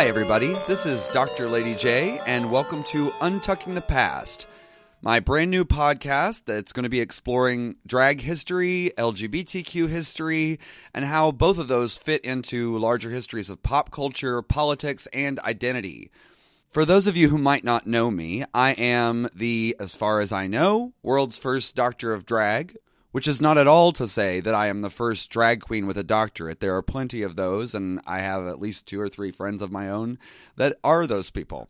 Hi, everybody. This is Dr. Lady J, and welcome to Untucking the Past, my brand new podcast that's going to be exploring drag history, LGBTQ history, and how both of those fit into larger histories of pop culture, politics, and identity. For those of you who might not know me, I am the, as far as I know, world's first doctor of drag, which is not at all to say that I am the first drag queen with a doctorate. There are plenty of those, and I have at least two or three friends of my own that are those people.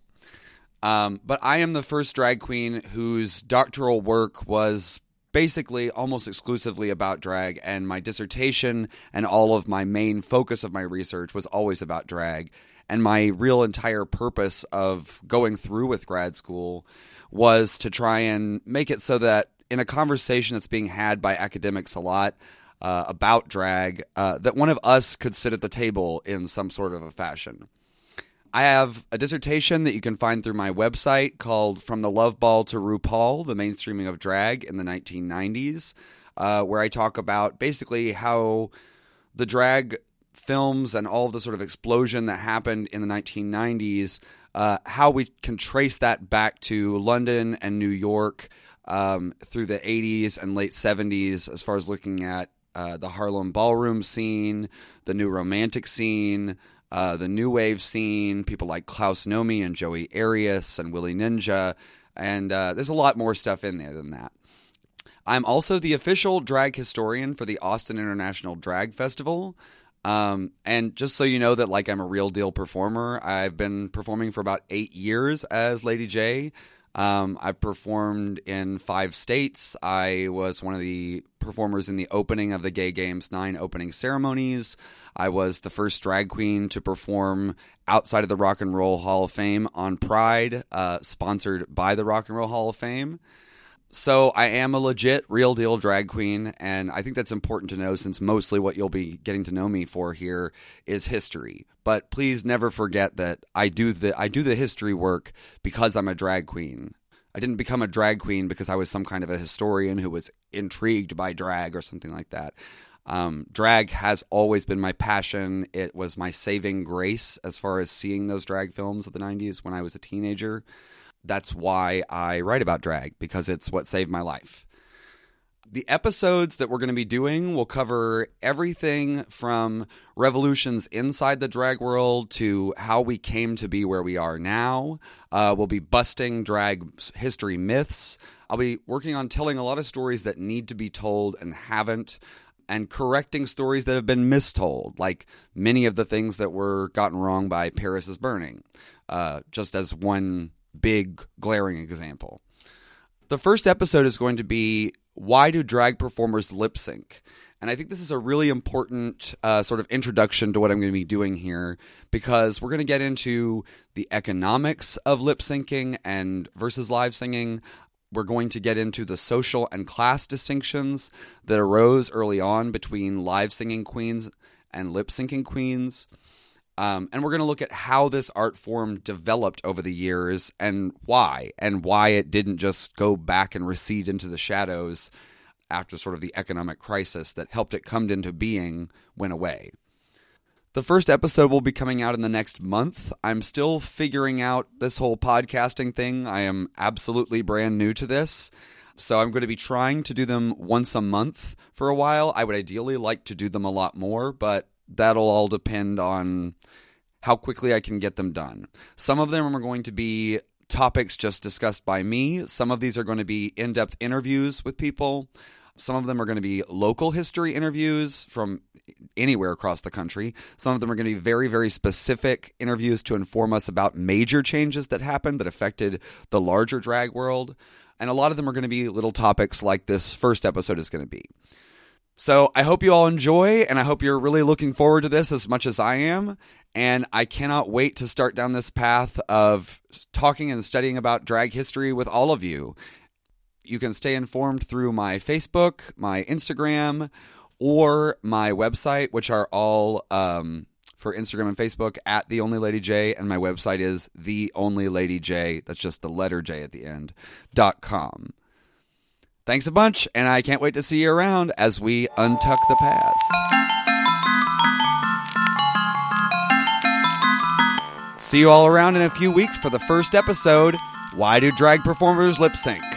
Um, but I am the first drag queen whose doctoral work was basically almost exclusively about drag, and my dissertation and all of my main focus of my research was always about drag. And my real entire purpose of going through with grad school was to try and make it so that in a conversation that's being had by academics a lot uh, about drag, uh, that one of us could sit at the table in some sort of a fashion. I have a dissertation that you can find through my website called From the Love Ball to RuPaul The Mainstreaming of Drag in the 1990s, uh, where I talk about basically how the drag films and all the sort of explosion that happened in the 1990s, uh, how we can trace that back to London and New York um, through the 80s and late 70s, as far as looking at uh, the Harlem ballroom scene, the new romantic scene, uh, the new wave scene, people like Klaus Nomi and Joey Arias and Willie Ninja. And uh, there's a lot more stuff in there than that. I'm also the official drag historian for the Austin International Drag Festival. Um, and just so you know that like I'm a real deal performer, I've been performing for about eight years as Lady J. Um, I've performed in five states. I was one of the performers in the opening of the Gay Games 9 opening ceremonies. I was the first drag queen to perform outside of the Rock and Roll Hall of Fame on Pride, uh, sponsored by the Rock and Roll Hall of Fame. So I am a legit, real deal drag queen, and I think that's important to know since mostly what you'll be getting to know me for here is history. But please never forget that I do the I do the history work because I'm a drag queen. I didn't become a drag queen because I was some kind of a historian who was intrigued by drag or something like that. Um, drag has always been my passion. It was my saving grace as far as seeing those drag films of the 90s when I was a teenager that's why I write about drag because it's what saved my life. The episodes that we're going to be doing will cover everything from revolutions inside the drag world to how we came to be where we are now. Uh, we'll be busting drag history myths. I'll be working on telling a lot of stories that need to be told and haven't, and correcting stories that have been mistold, like many of the things that were gotten wrong by Paris is Burning, uh, just as one big glaring example. The first episode is going to be why do drag performers lip sync? And I think this is a really important uh, sort of introduction to what I'm going to be doing here because we're going to get into the economics of lip syncing and versus live singing. We're going to get into the social and class distinctions that arose early on between live singing queens and lip syncing queens. Um, and we're going to look at how this art form developed over the years and why, and why it didn't just go back and recede into the shadows after sort of the economic crisis that helped it come into being went away. The first episode will be coming out in the next month. I'm still figuring out this whole podcasting thing. I am absolutely brand new to this. So I'm going to be trying to do them once a month for a while. I would ideally like to do them a lot more, but that'll all depend on how quickly I can get them done. Some of them are going to be topics just discussed by me. Some of these are going to be in depth interviews with people. Some of them are going to be local history interviews from anywhere across the country. Some of them are going to be very, very specific interviews to inform us about major changes that happened that affected the larger drag world. And a lot of them are going to be little topics like this first episode is going to be. So I hope you all enjoy, and I hope you're really looking forward to this as much as I am. And I cannot wait to start down this path of talking and studying about drag history with all of you. You can stay informed through my Facebook, my Instagram, or my website, which are all um, for Instagram and Facebook at the Only Lady J, and my website is the Only Lady J. That's just the letter J at the end. dot com. Thanks a bunch, and I can't wait to see you around as we untuck the past. see you all around in a few weeks for the first episode Why Do Drag Performers Lip Sync?